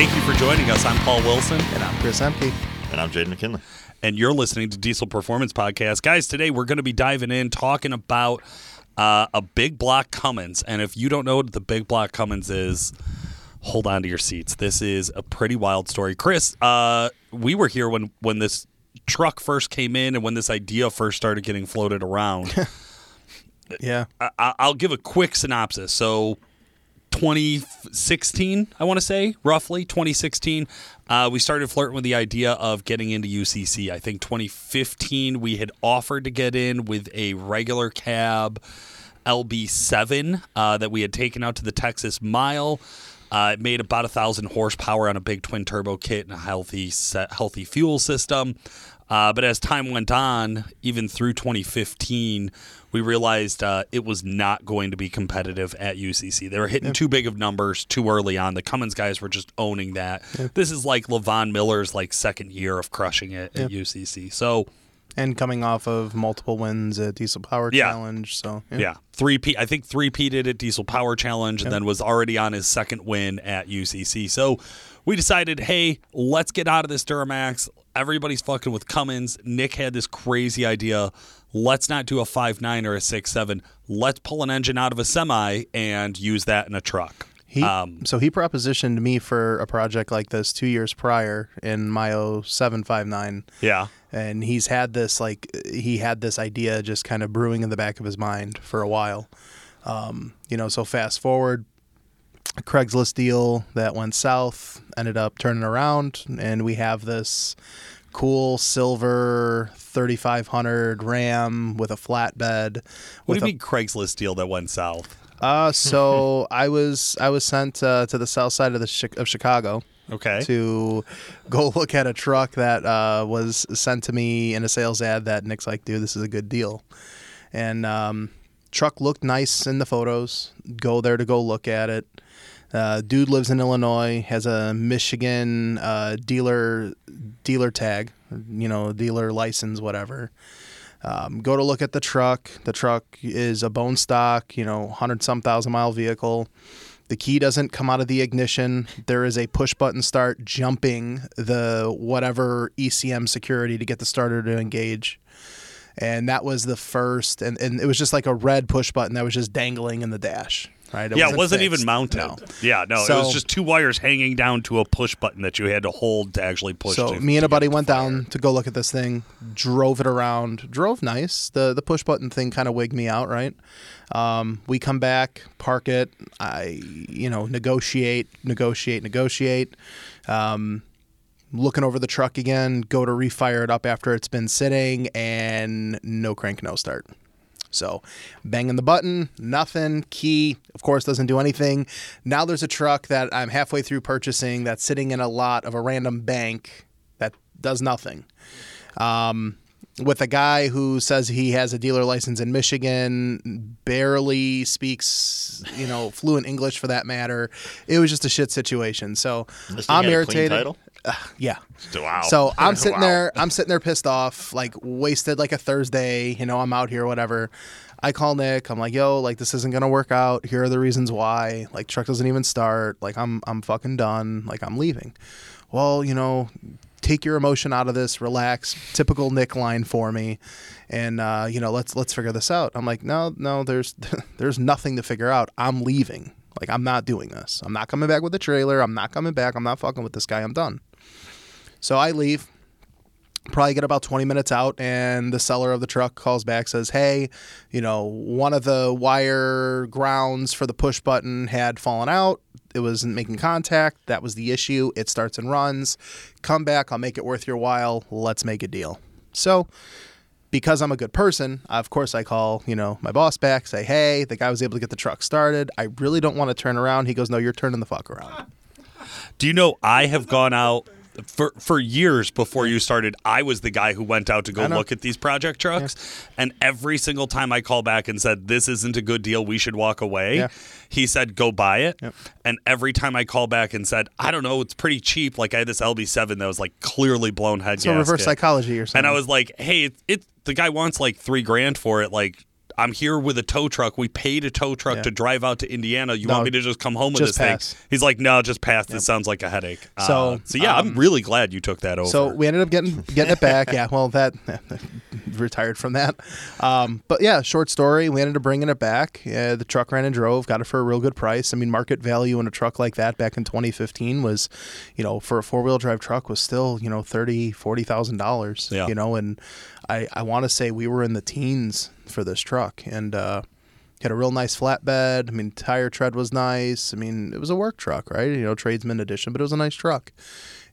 Thank you for joining us. I'm Paul Wilson, And I'm Chris Ehmke. And I'm Jaden McKinley. and you're listening to Diesel Performance Podcast. Guys, today we're going to be diving in talking about uh, a big block Cummins. And if you don't know what the big block Cummins is, hold on to your seats. This is a pretty wild story. Chris, uh, we were here when, when this truck first came in and when this idea first started getting floated around. Yeah. I, I- I'll give a quick synopsis. So, 2016, I want to say, roughly 2016, uh, we started flirting with the idea of getting into UCC. I think 2015, we had offered to get in with a regular cab LB7 uh, that we had taken out to the Texas Mile. Uh, it made about a thousand horsepower on a big twin turbo kit and a healthy set, healthy fuel system. Uh, but as time went on, even through 2015, we realized uh, it was not going to be competitive at UCC. They were hitting too big of numbers too early on. The Cummins guys were just owning that. This is like Lavon Miller's like second year of crushing it at UCC. So And coming off of multiple wins at Diesel Power Yeah. Challenge. So, yeah. Yeah, three P. I think three P did at Diesel Power Challenge, and then was already on his second win at UCC. So we decided, hey, let's get out of this Duramax. Everybody's fucking with Cummins. Nick had this crazy idea. Let's not do a five nine or a six seven. Let's pull an engine out of a semi and use that in a truck. He, Um, so he propositioned me for a project like this two years prior in my 0759. Yeah, And he's had this, like, he had this idea just kind of brewing in the back of his mind for a while. Um, you know, so fast forward, Craigslist deal that went south ended up turning around, and we have this cool silver 3500 Ram with a flatbed. what do a you mean Craigslist deal that went south? Uh, so I was I was sent uh, to the south side of the Chi- of Chicago Okay, to go look at a truck that uh, was sent to me in a sales ad that Nick's like, dude, this is a good deal, and um, truck looked nice in the photos. Go there to go look at it. Uh, dude lives in Illinois, has a Michigan uh, dealer dealer tag, you know, dealer license, whatever. Um, go to look at the truck. The truck is a bone stock, you know, hundred some thousand mile vehicle. The key doesn't come out of the ignition. There is a push button start jumping the whatever ECM security to get the starter to engage. And that was the first, and, and it was just like a red push button that was just dangling in the dash. Right? yeah, it wasn't fixed. even mounted. No. Yeah, no, it was just two wires hanging down to a push button that you had to hold to actually push. So to, me and a buddy went fire. down to go look at this thing, drove it around, drove nice. The the push button thing kind of wigged me out, right? Um, we come back, park it. I you know negotiate, negotiate, negotiate. Um, looking over the truck again, go to refire it up after it's been sitting, and no crank, no start. So, banging the button, nothing. Key, of course, doesn't do anything. Now there's a truck that I'm halfway through purchasing that's sitting in a lot of a random bank that does nothing. Um, with a guy who says he has a dealer license in Michigan, barely speaks, you know, fluent English for that matter. It was just a shit situation. So I'm irritated. Title? Yeah. Wow. So I'm sitting Wow. there, I'm sitting there pissed off, like wasted like a Thursday, you know, I'm out here, whatever. I call Nick, I'm like, yo, like this isn't gonna work out. Here are the reasons why. Like truck doesn't even start. Like I'm I'm fucking done. Like I'm leaving. Well, you know, take your emotion out of this, relax. Typical Nick line for me. And uh, you know, let's let's figure this out. I'm like, no, no, there's there's nothing to figure out. I'm leaving. Like I'm not doing this. I'm not coming back with the trailer. I'm not coming back. I'm not fucking with this guy. I'm done. So I leave. Probably get about 20 minutes out, and the seller of the truck calls back, says, Hey, you know, one of the wire grounds for the push button had fallen out. It wasn't making contact. That was the issue. It starts and runs. Come back. I'll make it worth your while. Let's make a deal. So, because I'm a good person, of course I call, you know, my boss back, say, "Hey, the guy was able to get the truck started. I really don't want to turn around." He goes, "No, you're turning the fuck around." Do you know I have gone out for for years before you started? I was the guy who went out to go look at these project trucks, and every single time I call back and said this isn't a good deal, we should walk away. Yeah. He said go buy it, and every time I call back and said I don't know, it's pretty cheap. Like I had this LB7 that was like clearly blown head So reverse psychology or something. And I was like, hey, it, it the guy wants like three grand for it. Like, I'm here with a tow truck. We paid a tow truck Yeah. to drive out to Indiana. You No, want me to just come home with this pass. thing? He's like, no, just pass. This sounds like a headache. Uh, So, so yeah, I'm um, really glad you took that over. So we ended up getting getting it back. Yeah, well, that retired from that. Um, but yeah, short story. We ended up bringing it back. Uh, the truck ran and drove. Got it for a real good price. I mean, market value in a truck like that back in 2015 was, you know, for a four wheel drive truck was still you know thirty forty thousand dollars. Yeah. You know, and I I want to say we were in the teens for this truck and. uh had a real nice flatbed. I mean, tire tread was nice. I mean, it was a work truck, right? You know, tradesman edition, but it was a nice truck.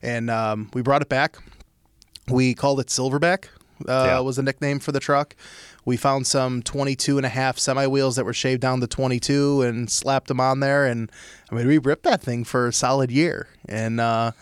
And um, we brought it back. We called it Silverback. Uh, Yeah. was a nickname for the truck. We found some 22 and a half semi wheels that were shaved down to 22 and slapped them on there. And I mean, we ripped that thing for a solid year. And, uh,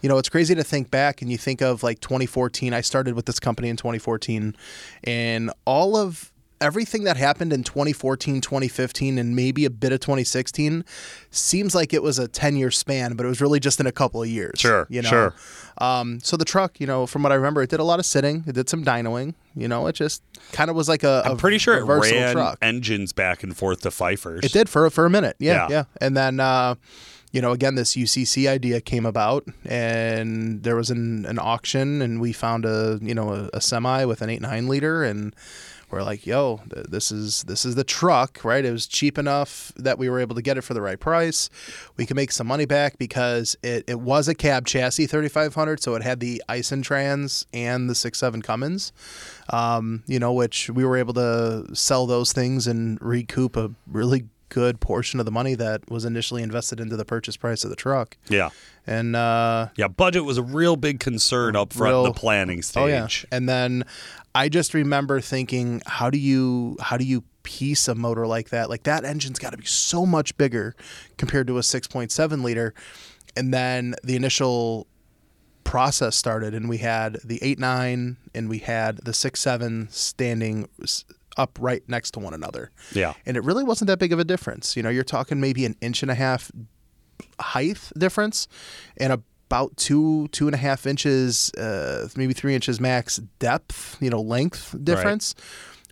you know, it's crazy to think back and you think of like 2014. I started with this company in 2014, and all of everything that happened in 2014, 2015, and maybe a bit of 2016 seems like it was a 10 year span, but it was really just in a couple of years. Sure, You know? sure. Um, so the truck, you know, from what I remember, it did a lot of sitting. It did some dynoing. You know, it just kind of was like a. I'm pretty sure it ran truck. engines back and forth to Pfeiffer's. It did for for a minute. Yeah, Yeah. yeah. And then uh, you know, again this UCC idea came about and there was an, an auction and we found a, you know, a, a semi with an eight nine liter and we're like, yo, th- this is this is the truck, right? It was cheap enough that we were able to get it for the right price. We could make some money back because it, it was a cab chassis 3500, so it had the Aisin Trans and the 6.7 Cummins um, you know, which we were able to sell those things and recoup a really good portion of the money that was initially invested into the purchase price of the truck. Yeah. And uh, Yeah, budget was a real big concern up front Real- the planning stage. oh yeah, and then I just remember thinking, how do you how do you piece a motor like that? Like that engine's got to be so much bigger compared to a 6.7 liter. And then the initial process started and we had the 8.9 and we had the 6.7 standing s- up right next to one another. Yeah. And it really wasn't that big of a difference. You know, you're talking maybe an inch and a half height difference and about two, two and a half inches, uh, maybe three inches max depth, you know, length difference.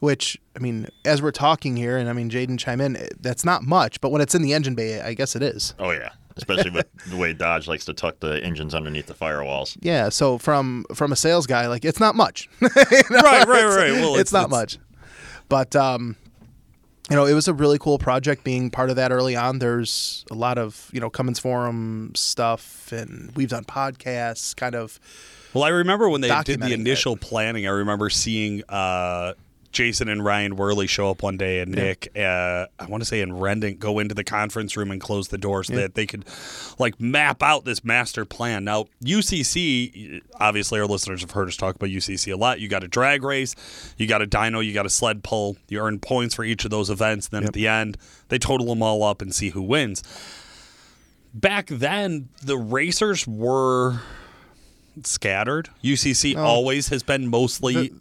Which I mean, as we're talking here, and I mean, Jaden chime in. That's not much, but when it's in the engine bay, I guess it is. Oh yeah, especially with the way Dodge likes to tuck the engines underneath the firewalls. Yeah. So from from a sales guy, like it's not much. You know, Right, right, right. Well, it's, it's- not it's- much. But um, you know, it was a really cool project being part of that early on. There's a lot of you know Cummins Forum stuff, and we've done podcasts, kind of. Well, I remember when they did the it. initial planning. I remember seeing uh, Jason and Ryan Worley show up one day, and Nick, uh, I want to say, and Rendon go into the conference room and close the door so that they could like map out this master plan. Now, UCC, obviously, our listeners have heard us talk about UCC a lot. You got a drag race, you got a dyno, you got a sled pull. You earn points for each of those events. and Then at the end, they total them all up and see who wins. Back then, the racers were scattered. UCC always has been mostly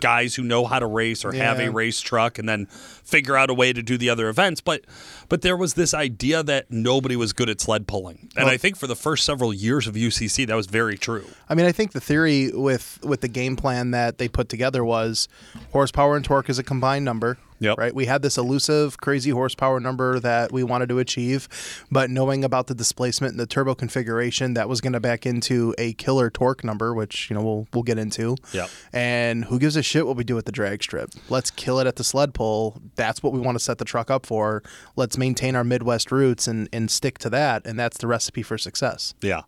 guys who know how to race or have a race truck and then figure out a way to do the other events. But but there was this idea that nobody was good at sled pulling. And I think for the first several years of UCC that was very true. I mean, I think the theory with with the game plan that they put together was horsepower and torque is a combined number. Yep. Right. We had this elusive, crazy horsepower number that we wanted to achieve, but knowing about the displacement and the turbo configuration, that was going to back into a killer torque number, which you know we'll we'll get into. Yep. And who gives a shit what we do with the drag strip? Let's kill it at the sled pull. That's what we want to set the truck up for. Let's maintain our Midwest roots and and stick to that, and that's the recipe for success. Yeah.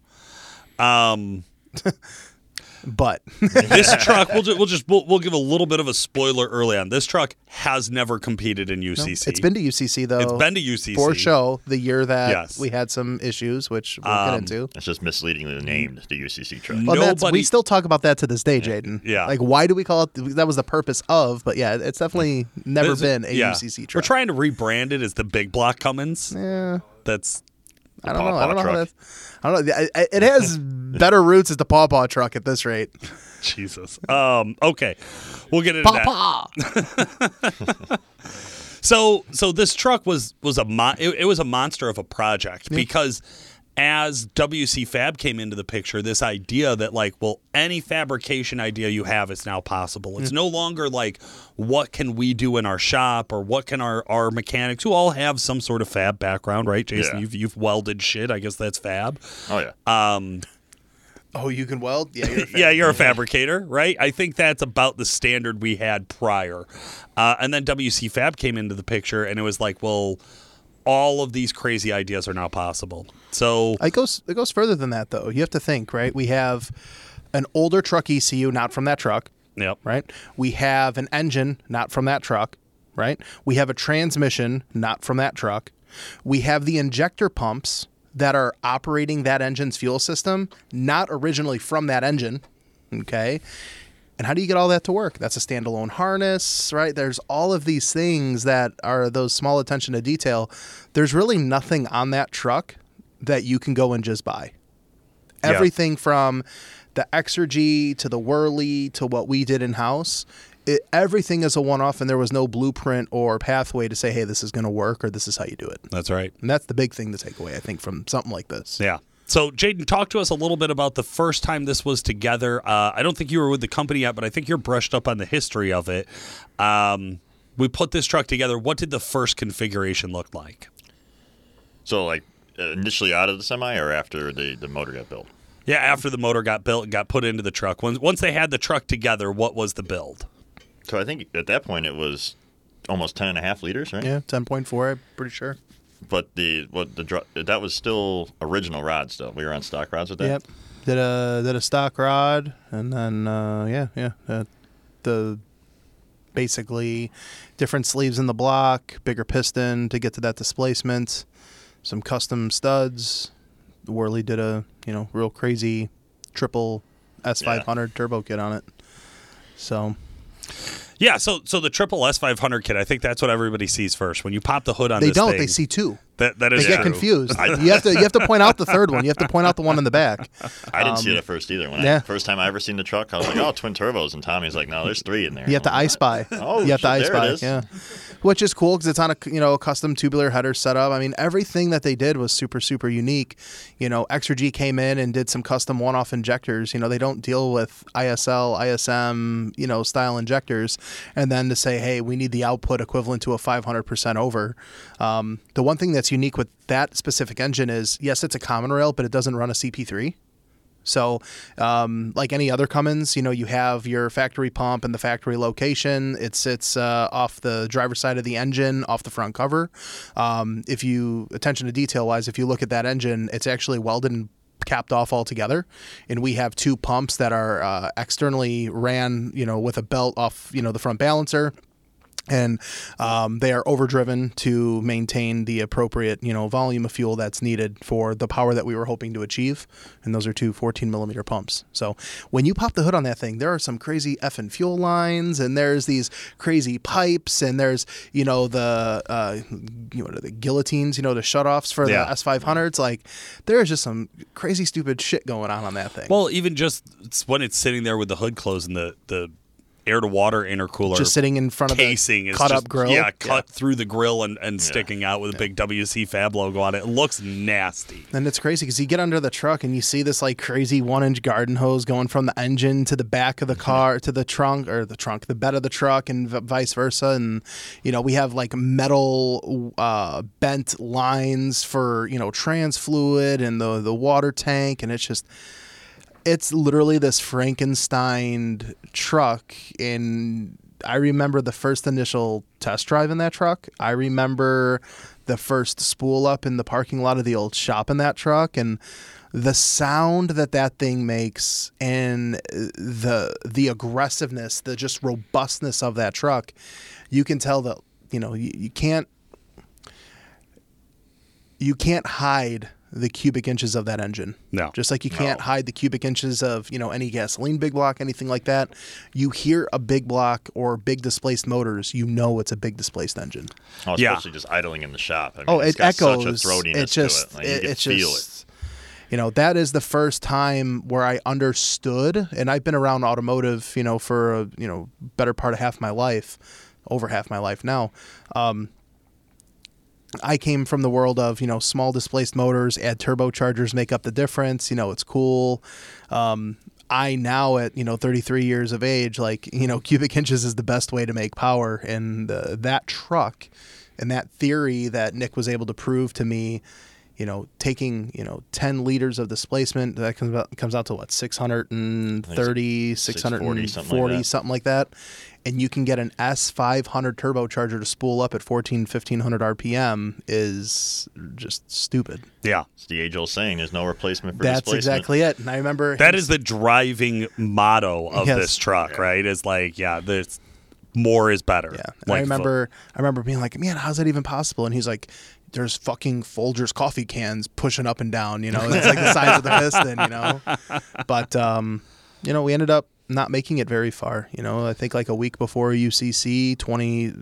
Um But this truck we'll just, we'll just we'll, we'll give a little bit of a spoiler early on. This truck has never competed in UCC. It's been to UCC though. It's been to UCC. for show the year that Yes. we had some issues, which we'll Um, get into. It's just misleadingly named the UCC truck. Well, that's, we still talk about that to this day, Jaden. Yeah. Like, why do we call it? That was the purpose of, but yeah, it's definitely never This- been a yeah. UCC truck. We're trying to rebrand it as the Big Block Cummins. yeah, That's I don't know. I Pawpaw don't know how truck. that. I don't know. I- I- It has better roots as the pawpaw truck at this rate. Jesus. Um, okay, we'll get into that. Pawpaw. So, so this truck was was a mon- it, it was a monster of a project because as WC Fab came into the picture, this idea that like, well, any fabrication idea you have is now possible. It's no longer like, what can we do in our shop or what can our, our mechanics who all have some sort of fab background, right? Jason, Yeah. you've you've welded shit. I guess that's fab. Oh yeah. Um, Oh, you can weld? Yeah, you're a yeah, you're a fabricator, right? I think that's about the standard we had prior. Uh, and then WC Fab came into the picture, and it was like, well, all of these crazy ideas are now possible. So It goes it goes further than that though. You have to think, right? We have an older truck ECU not from that truck, Yep. right? We have an engine not from that truck, right? We have a transmission not from that truck. We have the injector pumps that are operating that engine's fuel system not originally from that engine, okay? And how do you get all that to work? That's a standalone harness, right? There's all of these things that are those small attention to detail. There's really nothing on that truck that you can go and just buy. Yeah. Everything from the Exergy to the Worley to what we did in house, it, everything is a one off, and there was no blueprint or pathway to say, hey, this is going to work or this is how you do it. That's right. And that's the big thing to take away, I think, from something like this. Yeah. So, Jaden, talk to us a little bit about the first time this was together. Uh, I don't think you were with the company yet, but I think you're brushed up on the history of it. Um, we put this truck together. What did the first configuration look like? So like uh, initially out of the semi or after the the motor got built. Yeah, after the motor got built and got put into the truck. Once once they had the truck together, what was the build? So I think at that point it was almost ten and a half liters, right? Yeah, 10.4, I'm pretty sure. But the what the that was still original rod still. We were on stock rods with that. Yep. Did a did a stock rod, and then uh, yeah, yeah, uh, the basically different sleeves in the block, bigger piston to get to that displacement, some custom studs. Worley did a you know real crazy triple S500 turbo kit on it. So Yeah, so so the triple S five hundred kit, I think that's what everybody sees first. When you pop the hood on they don't. thing, They see two. That that They get true. confused. you have to you have to point out the third one. You have to point out the one in the back. I didn't see it at first either. When yeah. I first time I ever seen the truck, I was like, "Oh, twin turbos," and Tommy's like, "No, there's three in there." You have to I'm spy. Oh, you have to I shit, there spy. it is. Yeah, which is cool because it's on a you know a custom tubular header setup. I mean, everything that they did was super super unique. You know, Exergy came in and did some custom one off injectors. You know, they don't deal with ISL, ISM, you know, style injectors, and then to say, hey, we need the output equivalent to a 500% over. Um, the one thing that's unique with that specific engine is, yes, it's a common rail, but it doesn't run a CP3. So, um, like any other Cummins, you know, you have your factory pump and the factory location. It sits uh, off the driver's side of the engine, off the front cover. Um, if you attention to detail wise, if you look at that engine, it's actually welded and capped off altogether and we have two pumps that are uh, externally ran you know with a belt off you know the front balancer and um, they are overdriven to maintain the appropriate you know volume of fuel that's needed for the power that we were hoping to achieve. And those are two 14 millimeter pumps. So when you pop the hood on that thing there are some crazy effing fuel lines and there's these crazy pipes and there's you know the uh, you know the guillotines you know the shutoffs for Yeah. the s500s like there's just some crazy stupid shit going on on that thing. Well, even just it's when it's sitting there with the hood closed and the the air to water intercooler just sitting in front of casing the is cut just, up grill Yeah, cut through the grill and, and sticking out with a big WC Fab logo on it. It looks nasty. And it's crazy because you get under the truck and you see this like crazy one inch garden hose going from the engine to the back of the car to the trunk or the trunk, the bed of the truck, and v- vice versa. And you know we have like metal uh, bent lines for you know trans fluid and the the water tank, and it's just it's literally this Frankenstein truck and I remember the first initial test drive in that truck. I remember the first spool up in the parking lot of the old shop in that truck and the sound that that thing makes and the the aggressiveness, the just robustness of that truck, you can tell that you know you, you can't you can't hide the cubic inches of that engine. No. Just like you can't No. hide the cubic inches of, you know, any gasoline big block, anything like that. You hear a big block or big displaced motors, you know it's a big displaced engine. Oh, Yeah. especially just idling in the shop. I mean, Oh, it's it got echoes. such a throatiness it just, to it. Like, it, you can it's feel just, you know, that is the first time where I understood, and I've been around automotive, you know, for a, you know, better part of half my life, over half my life now. Um, I came from the world of you know small displaced motors, add turbochargers, make up the difference. You know, it's cool. Um, I now at you know 33 years of age, like you know, cubic inches is the best way to make power, and that truck and that theory that Nick was able to prove to me. You know, taking you know 10 liters of displacement that comes out comes out to what 630, 640, 640, something like that. something like that, and you can get an S500 turbocharger to spool up at 14, 1500 RPM is just stupid. Yeah. It's the age old saying there's no replacement for That's displacement. exactly it. And I remember that is the driving motto of Yes. this truck, right? Is like, yeah, there's more is better. Yeah, and Like, I remember, I remember being like, "Man, how's that even possible?" And he's like, "There's fucking Folgers coffee cans pushing up and down. You know, it's like the size of the piston. You know." But um, you know, we ended up not making it very far. You know, I think like a week before UCC, twenty.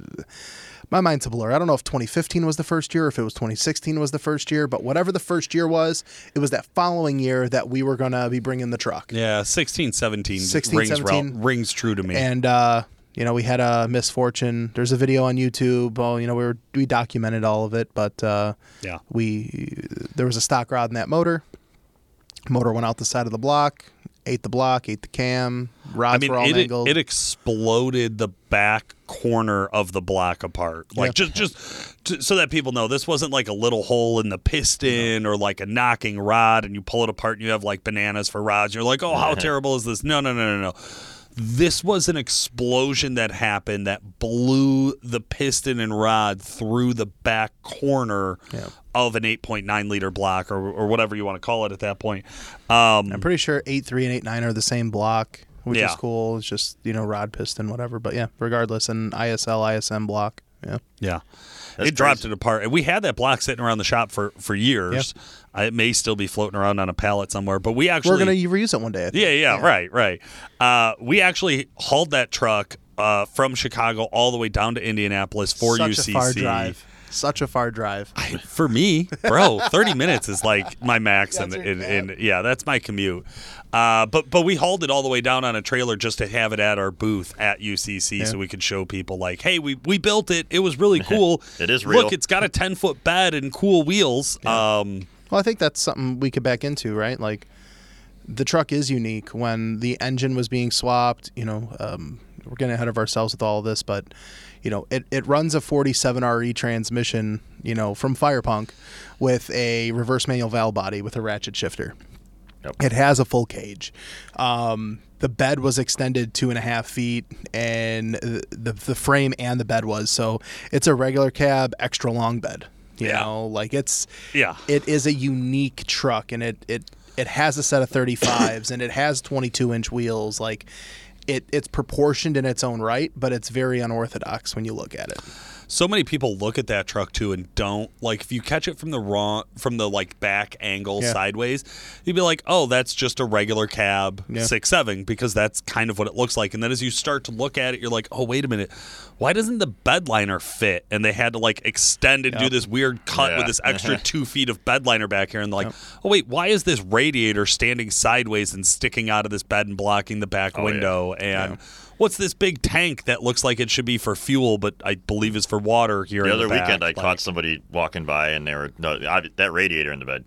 My mind's a blur. I don't know if 2015 was the first year, or if it was 2016 was the first year, but whatever the first year was, it was that following year that we were gonna be bringing the truck. Yeah, 16, 17, 16, rings, 17. rel- rings true to me. and uh, you know we had a misfortune. There's a video on YouTube. Well, you know we were we documented all of it, but uh, yeah. we there was a stock rod in that motor. Motor went out the side of the block, ate the block, ate the cam. Rods I mean, were all it, mangled. it exploded the back corner of the block apart. Like Yeah. just just to, so that people know, this wasn't like a little hole in the piston or like a knocking rod, and you pull it apart and you have like bananas for rods. You're like, oh, how terrible is this? No, no, no, no, no. This was an explosion that happened that blew the piston and rod through the back corner Yeah. of an 8.9 liter block or, or whatever you want to call it at that point. Um, I'm pretty sure 8.3 and 8.9 are the same block, which Yeah. is cool. It's just you know rod piston, whatever. But yeah, regardless, an ISL ISM block. Yeah. Yeah. That's it dropped it apart. And we had that block sitting around the shop for, for years. Uh, It may still be floating around on a pallet somewhere, but we actually. We're gonna reuse it one day. I think. yeah, yeah, right, right. Uh, we actually hauled that truck uh, from Chicago all the way down to Indianapolis for Such UCC. a far drive. Such a far drive. I- for me, bro, 30 minutes is like my max, and your in, yeah, that's my commute. Uh, but but we hauled it all the way down on a trailer just to have it at our booth at UCC, so we could show people like, hey, we we built it. It was really cool. It is real. Look, it's got a 10 foot bed and cool wheels. Um, Well, I think that's something we could back into, right? Like, the truck is unique. When the engine was being swapped, you know, um, we're getting ahead of ourselves with all of this, but you know, it, it runs a 47 RE transmission, you know, from Firepunk with a reverse manual valve body with a ratchet shifter. Yep. It has a full cage. Um, the bed was extended two and a half feet, and the, the the frame and the bed was so it's a regular cab, extra long bed. You Yeah. know, like it's Yeah. it is a unique truck, and it it it has a set of 35s, and it has 22 inch wheels. Like it it's proportioned in its own right, but it's very unorthodox when you look at it. So many people look at that truck too and don't like if you catch it from the wrong from the like back angle Yeah. sideways you'd be like oh that's just a regular cab Yeah. six seven because that's kind of what it looks like. And then as you start to look at it you're like oh wait a minute. Why doesn't the bedliner fit? And they had to like extend and do this weird cut with this extra two feet of bedliner back here. And like oh wait why is this radiator standing sideways and sticking out of this bed and blocking the back Oh, yeah. window? And what's this big tank that looks like it should be for fuel, but I believe is for water here. The other back? weekend, I Like, caught somebody walking by, and they were no, I, that radiator in the bed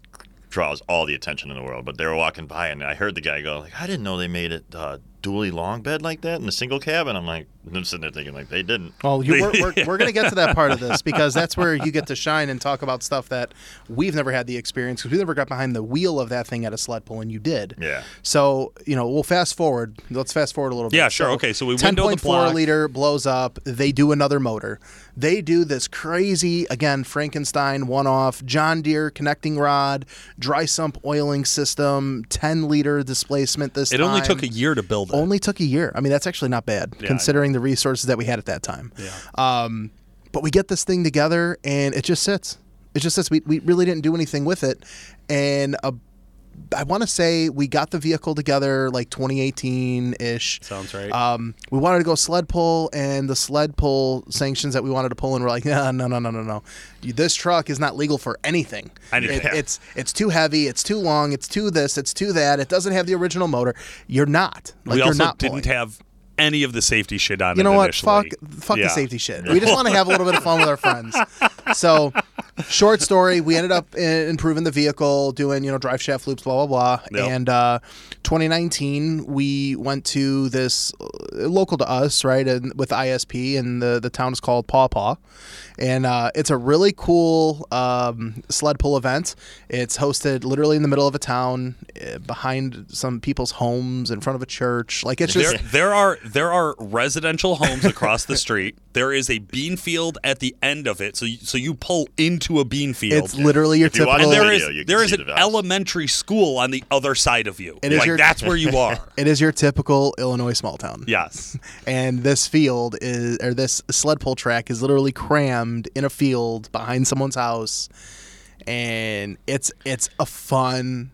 draws all the attention in the world. But they were walking by, and I heard the guy go, "Like I didn't know they made it uh, dually long bed like that in a single cab." And I'm like, I'm sitting there thinking, like they didn't. Well, you, we're, we're, we're going to get to that part of this because that's where you get to shine and talk about stuff that we've never had the experience because we never got behind the wheel of that thing at a sled pull, and you did. Yeah. So you know, we'll fast forward. Let's fast forward a little bit. Yeah, sure. Okay, so we ten window the point block. liter blows up. They do another motor. They do this crazy again Frankenstein one off John Deere connecting rod, dry sump oiling system, ten liter displacement. This It only took a year to build it. Only took a year. I mean, that's actually not bad Yeah, considering the resources that we had at that time. Yeah. Um, but we get this thing together and it just sits. It just sits. We, we really didn't do anything with it. And uh, I want to say we got the vehicle together like 2018 ish. Sounds right. Um, we wanted to go sled pull, and the sled pull sanctions that we wanted to pull in were like, no, no, no, no, no, no. This truck is not legal for anything. Anything. It- it's it's too heavy. It's too long. It's too this. It's too that. It doesn't have the original motor. You're not. Like we you're also not didn't pulling. have any of the safety shit on You know what? initially. Fuck, fuck Yeah. the safety shit. We just want to have a little bit of fun with our friends. So short story, we ended up improving the vehicle, doing you know drive shaft loops, blah blah blah. Yep. And uh, 2019, we went to this uh, local to us, right, and with ISP, and the the town is called Paw Paw, and uh, it's a really cool um, sled pull event. It's hosted literally in the middle of a town, uh, behind some people's homes, in front of a church. Like it's just There, there are there are residential homes across the street. There is a bean field at the end of it, so you, so you pull into a bean field. it's literally your If typical. the and there video, is you can there is an the elementary school on the other side of you. It is like your- that's where you are. it is your typical Illinois small town. yes. and this field is or this sled pull track is literally crammed in a field behind someone's house. And it's it's a fun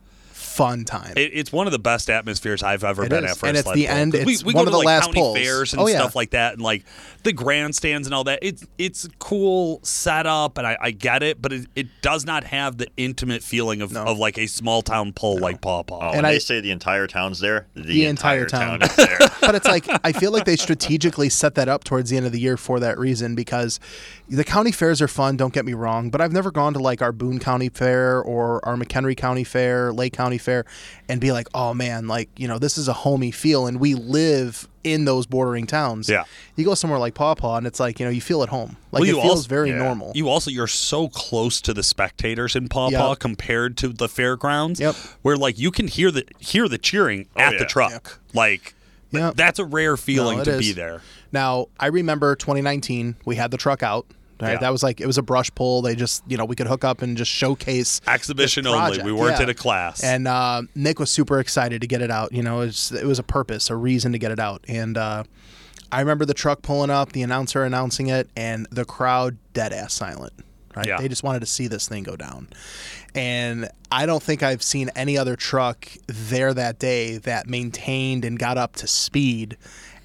fun time It, it's one of the best atmospheres I've ever It been is. at for And a it's sled the pull. end- 'Cause we, we one go of to the like last county pulls. fairs and Oh, yeah. stuff like that, and like the grandstands and all that. It's it's cool setup, and I, I get it, but it, it does not have the intimate feeling of, No. of like a small town pull like Paw Paw. Oh, And when I- they say the entire town's there, the, The entire entire, town. town. is there. but it's like I feel like they strategically set that up towards the end of the year for that reason because the county fairs are fun. Don't get me wrong, but I've never gone to like our Boone County Fair or our McHenry County Fair, Lake County Fair, and be like, oh man, like you know this is a homey feel, and we live in those bordering towns. Yeah. you go somewhere like Paw Paw, and it's like you know you feel at home. Like Well, it you feels also- very yeah. normal. You also you're so close to the spectators in Paw Paw Yep. compared to the fairgrounds. Yep. Where like you can hear the hear the cheering oh, at the yeah. truck. Like Yep. that's a rare feeling No, to is. be there. Now, I remember 2019, we had the truck out. Right? Yeah. That was like it was a brush pull. They just you know we could hook up and just showcase Exhibition only. We weren't Yeah. in a class. And uh, Nick was super excited to get it out. You know, it was, it was a purpose, a reason to get it out. And uh, I remember the truck pulling up, the announcer announcing it, and the crowd dead ass silent. Right? Yeah. They just wanted to see this thing go down. And I don't think I've seen any other truck there that day that maintained and got up to speed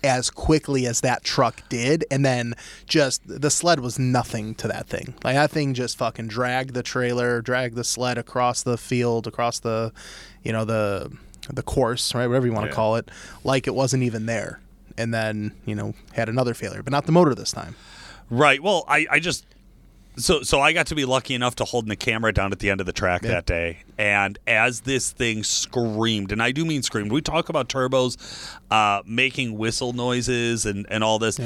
as quickly as that truck did. And then just the sled was nothing to that thing. Like that thing just fucking dragged the trailer, dragged the sled across the field, across the, you know, the the course, right, whatever you want to Yeah. call it, like it wasn't even there. And then, you know, had another failure, but not the motor this time. Right. Well, I, I just so so I got to be lucky enough to hold the camera down at the end of the track Yeah. that day, and as this thing screamed, and I do mean screamed. We talk about turbos uh, making whistle noises and and all this.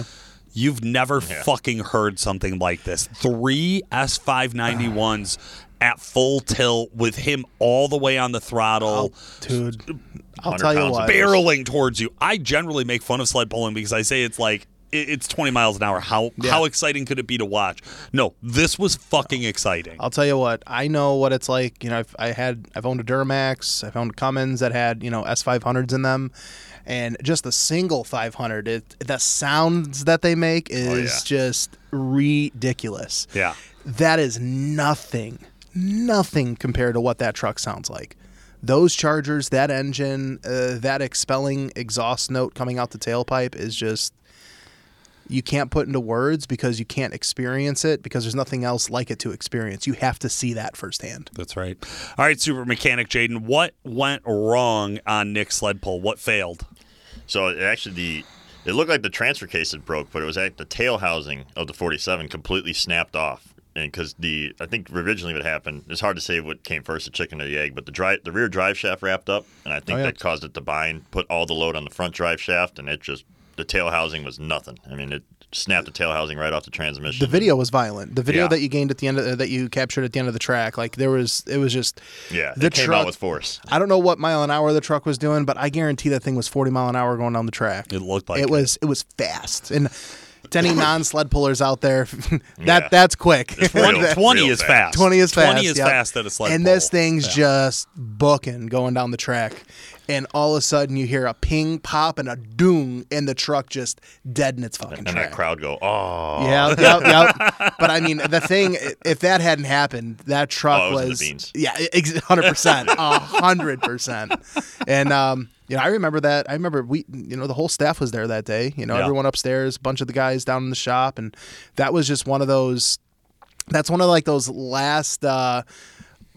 You've never fucking heard something like this. Three S five ninety ones at full tilt with him all the way on the throttle. Dude, I'll 100 tell you what. barreling towards you. I generally make fun of sled pulling because I say it's like it- it's 20 miles an hour. How Yeah. how exciting could it be to watch? No, this was fucking exciting. I'll tell you what. I know what it's like. You know, I've, I had I've owned a Duramax. I've owned Cummins that had you know S500s in them, and just the single 500. It, the sounds that they make is yeah. just ridiculous. Yeah. that is nothing, nothing compared to what that truck sounds like. Those chargers, that engine, uh, that expelling exhaust note coming out the tailpipe is just you can't put into words because you can't experience it because there's nothing else like it to experience. You have to see that firsthand. That's right. All right, super mechanic Jaden, what went wrong on Nick's sled pull? What failed? So it actually the it looked like the transfer case had broke, but it was at the tail housing of the 47 completely snapped off. And because the I think originally what happened, it's hard to say what came first, the chicken or the egg, but the drive the rear drive shaft wrapped up, and I think Oh, yeah. that caused it to bind, put all the load on the front drive shaft, and it just the tail housing was nothing. I mean, it snapped the tail housing right off the transmission. The video was violent. The video Yeah. that you gained at the end of, that you captured at the end of the track, like there was, it was just yeah, the it came truck- out with force. I don't know what mile an hour the truck was doing, but I guarantee that thing was 40 mile an hour going down the track. It looked like it it. was it was fast. And to any non sled pullers out there, that Yeah. that's quick. It's real- 20, 20 real is fast. fast. 20 is fast. 20 is yep. fast at a sled And pull. this thing's just booking going down the track. And all of a sudden you hear a ping, pop, and a doom, and the truck just dead in its fucking track. And track. that crowd go, oh, Yeah, yep, yep. But I mean, the thing, if that hadn't happened, that truck Oh, it was in the was, beans. yeah, hundred percent, hundred percent. And um, you know, I remember that. I remember we, you know, the whole staff was there that day. You know, Yeah. everyone upstairs, a bunch of the guys down in the shop, and that was just one of those. That's one of like those last. uh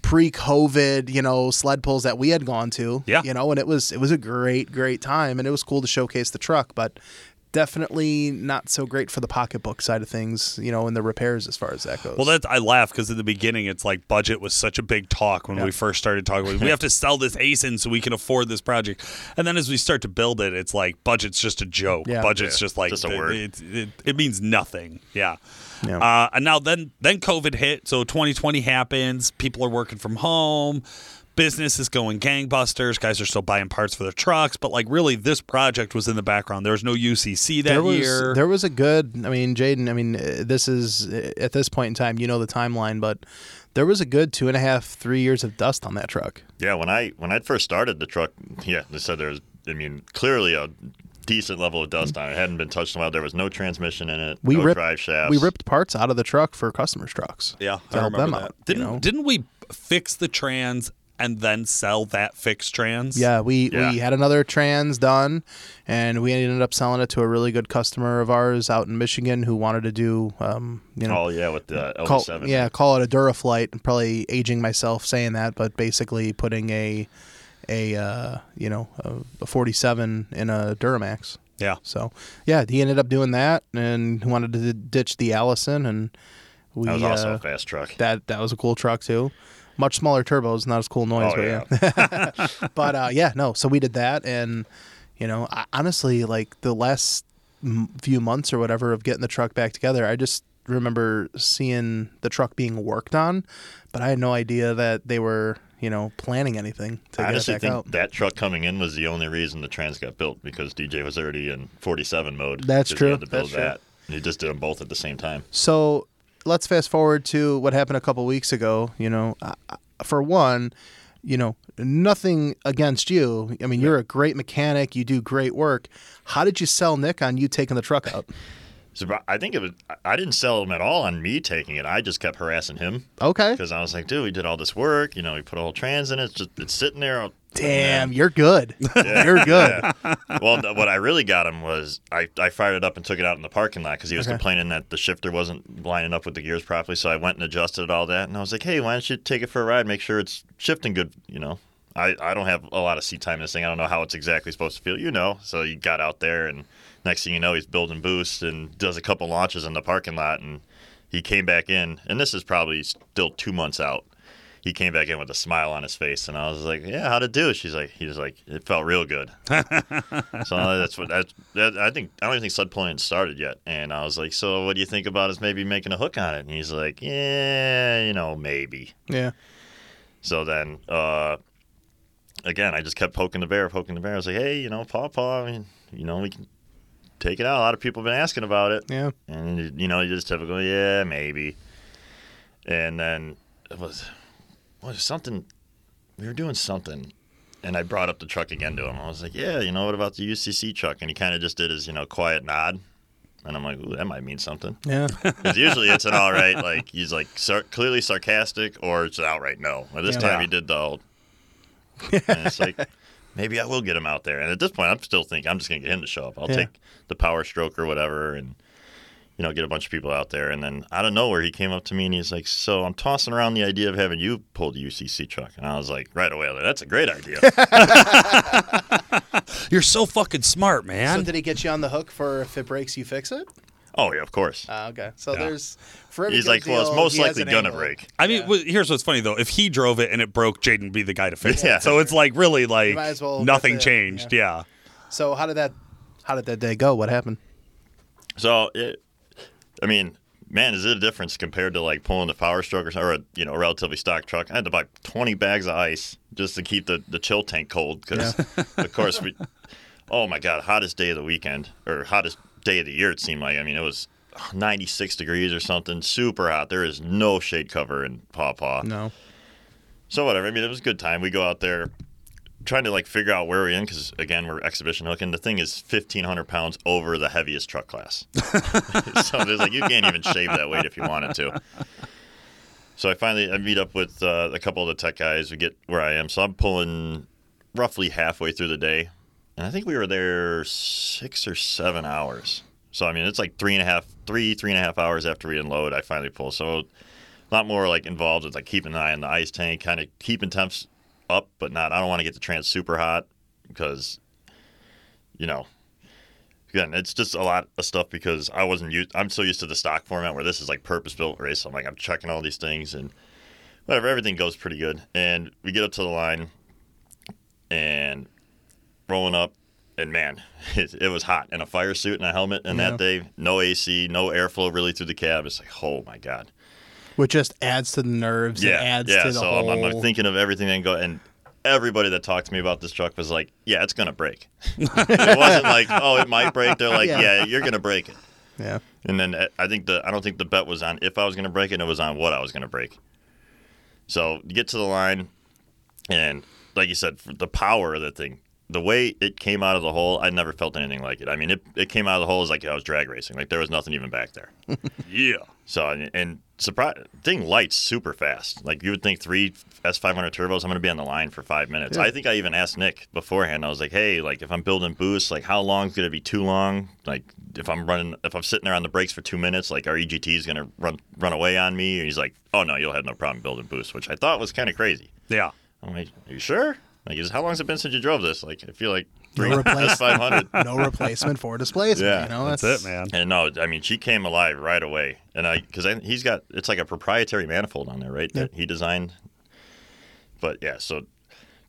pre-COVID, you know, sled pulls that we had gone to. Yeah. You know, and it was it was a great, great time and it was cool to showcase the truck, but definitely not so great for the pocketbook side of things, you know, and the repairs as far as that goes. Well, that's I laugh because in the beginning, it's like budget was such a big talk when Yeah. we first started talking. We have to sell this Aisin so we can afford this project, and then as we start to build it, it's like budget's just a joke. Yeah. Budget's Yeah, just like just a word. It, it, it means nothing. Yeah. Yeah. Uh, and now then then COVID hit, so 2020 happens. People are working from home. Business is going gangbusters. Guys are still buying parts for their trucks, but like really, this project was in the background. There was no UCC that there was year. there was a good. I mean, Jaden. I mean, uh, this is uh, at this point in time, you know the timeline, but there was a good two and a half, three years of dust on that truck. Yeah, when I when I first started the truck, yeah, they said there was. I mean, clearly a decent level of dust on it. It hadn't been touched in a while. There was no transmission in it. We no ripped drive shafts. we ripped parts out of the truck for customers' trucks. Yeah, to help them out. Didn't know? didn't we fix the trans and then sell that fixed trans? Yeah, we, Yeah. we had another trans done, and we ended up selling it to a really good customer of ours out in Michigan who wanted to do, um, you know, Oh yeah, with the call, LB7. yeah, call it a Duraflight. I'm probably aging myself saying that, but basically putting a a uh, you know a, a 47 in a Duramax. yeah. So yeah, he ended up doing that, and he wanted to ditch the Allison, and we that was also uh, a fast truck. that that was a cool truck too. Much smaller turbos, not as cool noise, Oh, but yeah. but uh, yeah, no. So we did that, and you know, I, honestly, like the last m- few months or whatever of getting the truck back together, I just remember seeing the truck being worked on, but I had no idea that they were, you know, planning anything to I honestly back think out. that truck coming in was the only reason the trans got built because DJ was already in 47 mode. That's true. He had to build That's true. that. And he just did them both at the same time. So let's fast forward to what happened a couple weeks ago. You know, for one, you know, nothing against you. I mean, you're a great mechanic. You do great work. How did you sell Nick on you taking the truck out? So I think it was. I didn't sell him at all on me taking it. I just kept harassing him Okay. because I was like, dude, we did all this work. You know, we put a whole trans in it. It's just it's sitting there. Damn, you're good. you're good. Yeah. Well, th- what I really got him was I, I fired it up and took it out in the parking lot because he was Okay. complaining that the shifter wasn't lining up with the gears properly. So I went and adjusted all that, and I was like, hey, why don't you take it for a ride? Make sure it's shifting good. You know, I, I don't have a lot of seat time in this thing. I don't know how it's exactly supposed to feel. You know, so he got out there, and next thing you know, he's building boost and does a couple launches in the parking lot, and he came back in, and this is probably still two months out he came back in with a smile on his face, and I was like, "Yeah, how'd it do?" She's like, "He was like, it felt real good." so that's what that, that I think. I don't even think sled pulling had started yet, and I was like, "So what do you think about us maybe making a hook on it?" And he's like, "Yeah, you know, maybe." Yeah. So then, uh, again, I just kept poking the bear, poking the bear. I was like, "Hey, you know, Paw Paw, I mean, you know, we can take it out. A lot of people have been asking about it." Yeah. And you know, you just typical, yeah, maybe. And then it was, was something. We were doing something, and I brought up the truck again to him. I was like, "Yeah, you know what about the UCC truck?" And he kind of just did his, you know, quiet nod. And I'm like, "Ooh, that might mean something." Yeah. Because usually it's an all right, like he's like sar- clearly sarcastic, or it's an outright no. But this Yeah. time he did the old. and it's like, maybe I will get him out there. And at this point, I'm still thinking I'm just gonna get him to show up. I'll Yeah. take the power stroke or whatever, and you know, get a bunch of people out there. And then out of nowhere, he came up to me and he's like, "So I'm tossing around the idea of having you pull the UCC truck." And I was like, right away, like, that's a great idea. You're so fucking smart, man. So did he get you on the hook for if it breaks, you fix it? oh yeah, of course. Uh, okay. So Yeah. there's for every He's good like, well, it's most likely gonna angle. break. I mean, Yeah. well, here's what's funny though. If he drove it and it broke, Jaden be the guy to fix Yeah. it. So it's like really like as well nothing the- changed. Yeah. So how did that how did that day go? What happened? So, it, I mean, man, is it a difference compared to like pulling the power stroke or, or a you know a relatively stock truck? I had to buy 20 bags of ice just to keep the, the chill tank cold because, of course, we. Oh my God, hottest day of the weekend or hottest day of the year. It seemed like. I mean, it was 96 degrees or something, super hot. There is no shade cover in Paw Paw. No. So whatever. I mean, it was a good time. We go out there, trying to like figure out where we're in because again, we're exhibition hooking. The thing is fifteen hundred pounds over the heaviest truck class. so there's like you can't even shave that weight if you wanted to. So I finally I meet up with uh, a couple of the tech guys. We get where I am. So I'm pulling roughly halfway through the day, and I think we were there six or seven hours. So I mean, it's like three and a half, three, three and a half hours after we unload. I finally pull. So a lot more like involved with like keeping an eye on the ice tank, kind of keeping temps up, but not. I don't want to get the trans super hot because, you know, again, it's just a lot of stuff because I wasn't used. I'm so used to the stock format where this is like purpose built race. So I'm like I'm checking all these things and whatever. Everything goes pretty good, and we get up to the line and rolling up, and man, it, it was hot in a fire suit and a helmet. And Yeah. that day, no AC, no airflow really through the cab. It's like, oh my god. Which just adds to the nerves. Yeah, adds yeah. to the so whole. I'm, I'm thinking of everything and go and. Everybody that talked to me about this truck was like, "Yeah, it's gonna break." it wasn't like, "Oh, it might break." They're like, Yeah. "Yeah, you're gonna break it." yeah. And then uh, I think the I don't think the bet was on if I was going to break it. It was on what I was going to break. So you get to the line, and like you said, for the power of the thing, the way it came out of the hole, I never felt anything like it. I mean, it, it came out of the hole as like I was drag racing. Like there was nothing even back there. Yeah. So and, and surprise, thing lights super fast. Like you would think three S500 turbos, I'm going to be on the line for five minutes. Yeah. I think I even asked Nick beforehand. I was like, hey, like if I'm building boosts, like how long is going to be too long? Like if I'm running, if I'm sitting there on the brakes for two minutes, like our EGT is going to run run away on me. And he's like, oh no, you'll have no problem building boosts, which I thought was kind of crazy. Yeah. I'm like, are you sure? Like, is how long has it been since you drove this? Like, I feel like three No replace- S500. No replacement for displacement. Yeah, you know, That's it, man. And no, I mean, she came alive right away, and I because he's got it's like a proprietary manifold on there, right? That he designed. But yeah, so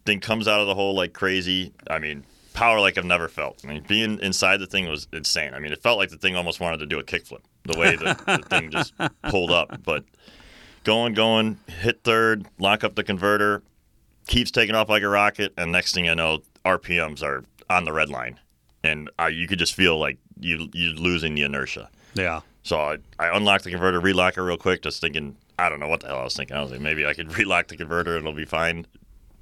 thing comes out of the hole like crazy. I mean, power like I've never felt. I mean, being inside the thing was insane. I mean, it felt like the thing almost wanted to do a kickflip the way the, the thing just pulled up. But going, going, hit third, lock up the converter, keeps taking off like a rocket, and next thing I know, RPMs are on the red line, and uh, you could just feel like you you're losing the inertia. Yeah. So I, I unlocked the converter, relock it real quick, just thinking, I don't know what the hell I was thinking. I was like, maybe I could relock the converter it'll be fine.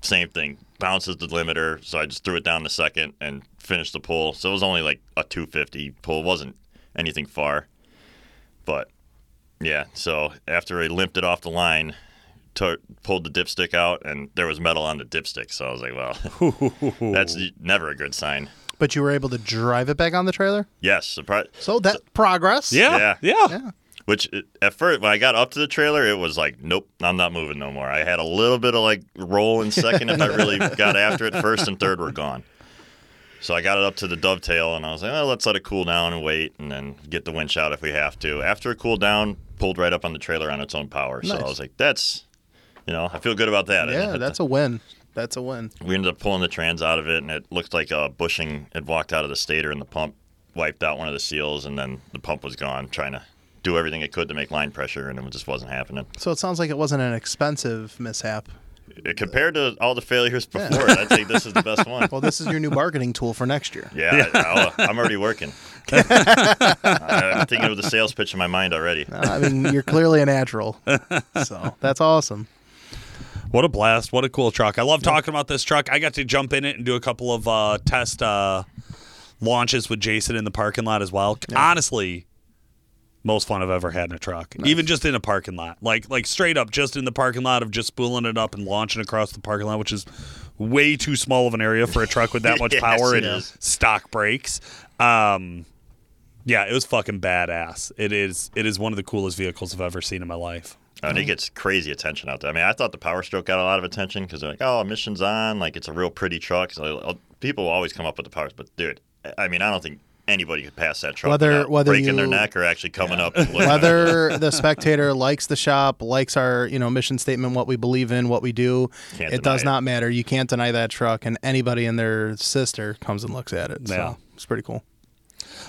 Same thing, bounces the limiter. So I just threw it down the second and finished the pull. So it was only like a 250 pull. It wasn't anything far. But yeah, so after I limped it off the line, to pulled the dipstick out and there was metal on the dipstick. So I was like, well, that's never a good sign. But you were able to drive it back on the trailer. Yes, surprise. So that progress. Yeah. Yeah. Yeah. Yeah. Which it- at first, when I got up to the trailer, it was like, nope, I'm not moving no more. I had a little bit of like roll in second if I really got after it. First and third were gone. So I got it up to the dovetail, and I was like, oh, let's let it cool down and wait, and then get the winch out if we have to. After it cooled down, pulled right up on the trailer on its own power. So I was like, that's, you know, I feel good about that. Yeah, hit the- that's a win. That's a win. we ended up pulling the trans out of it, and it looked like a bushing had walked out of the stator, and the pump wiped out one of the seals, and then the pump was gone, trying to do everything it could to make line pressure, and it just wasn't happening. So it sounds like it wasn't an expensive mishap. It- compared to all the failures before, it, I'd say this is the best one. Well, this is your new bargaining tool for next year. Yeah, I, am already working. I- I'm thinking of the sales pitch in my mind already. Uh, I mean, you're clearly a natural. So that's awesome. What a blast. What a cool truck. I love talking about this truck. I got to jump in it and do a couple of uh, test uh, launches with Jason in the parking lot as well. Honestly, most fun I've ever had in a truck. Even just in a parking lot. Like like straight up just in the parking lot of just spooling it up and launching across the parking lot, which is way too small of an area for a truck with that much Yes, power and is. stock brakes. Um yeah, it was fucking badass. It is it is one of the coolest vehicles I've ever seen in my life. And he gets crazy attention out there. I mean, I thought the Power Stroke got a lot of attention because they're like, "Oh, emissions on!" Like it's a real pretty truck. So uh, people always come up with the powers, but dude, I mean, I don't think anybody could pass that truck Whether- without whether breaking their neck or actually coming up. And looking at it. Whether the spectator likes the shop, likes our you know mission statement, what we believe in, what we do, Can't it does it. not matter. You can't deny that truck, and anybody and their sister comes and looks at it. Yeah. So it's pretty cool.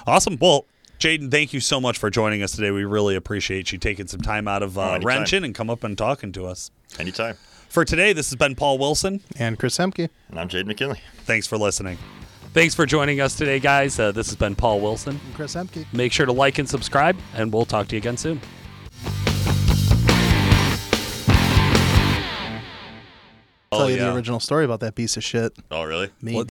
Awesome. Well, Jaden, thank you so much for joining us today. We really appreciate you taking some time out of Oh, uh, anytime. wrenching and come up and talking to us. anytime. For today, this has been Paul Wilson. And Chris Ehmke, And I'm Jade McKinley. Thanks for listening. Thanks for joining us today, guys. Uh, this has been Paul Wilson. And Chris Ehmke. Make sure to like and subscribe, and we'll talk to you again soon. Tell you yeah. the original story about that piece of shit. Oh, really? Me. What-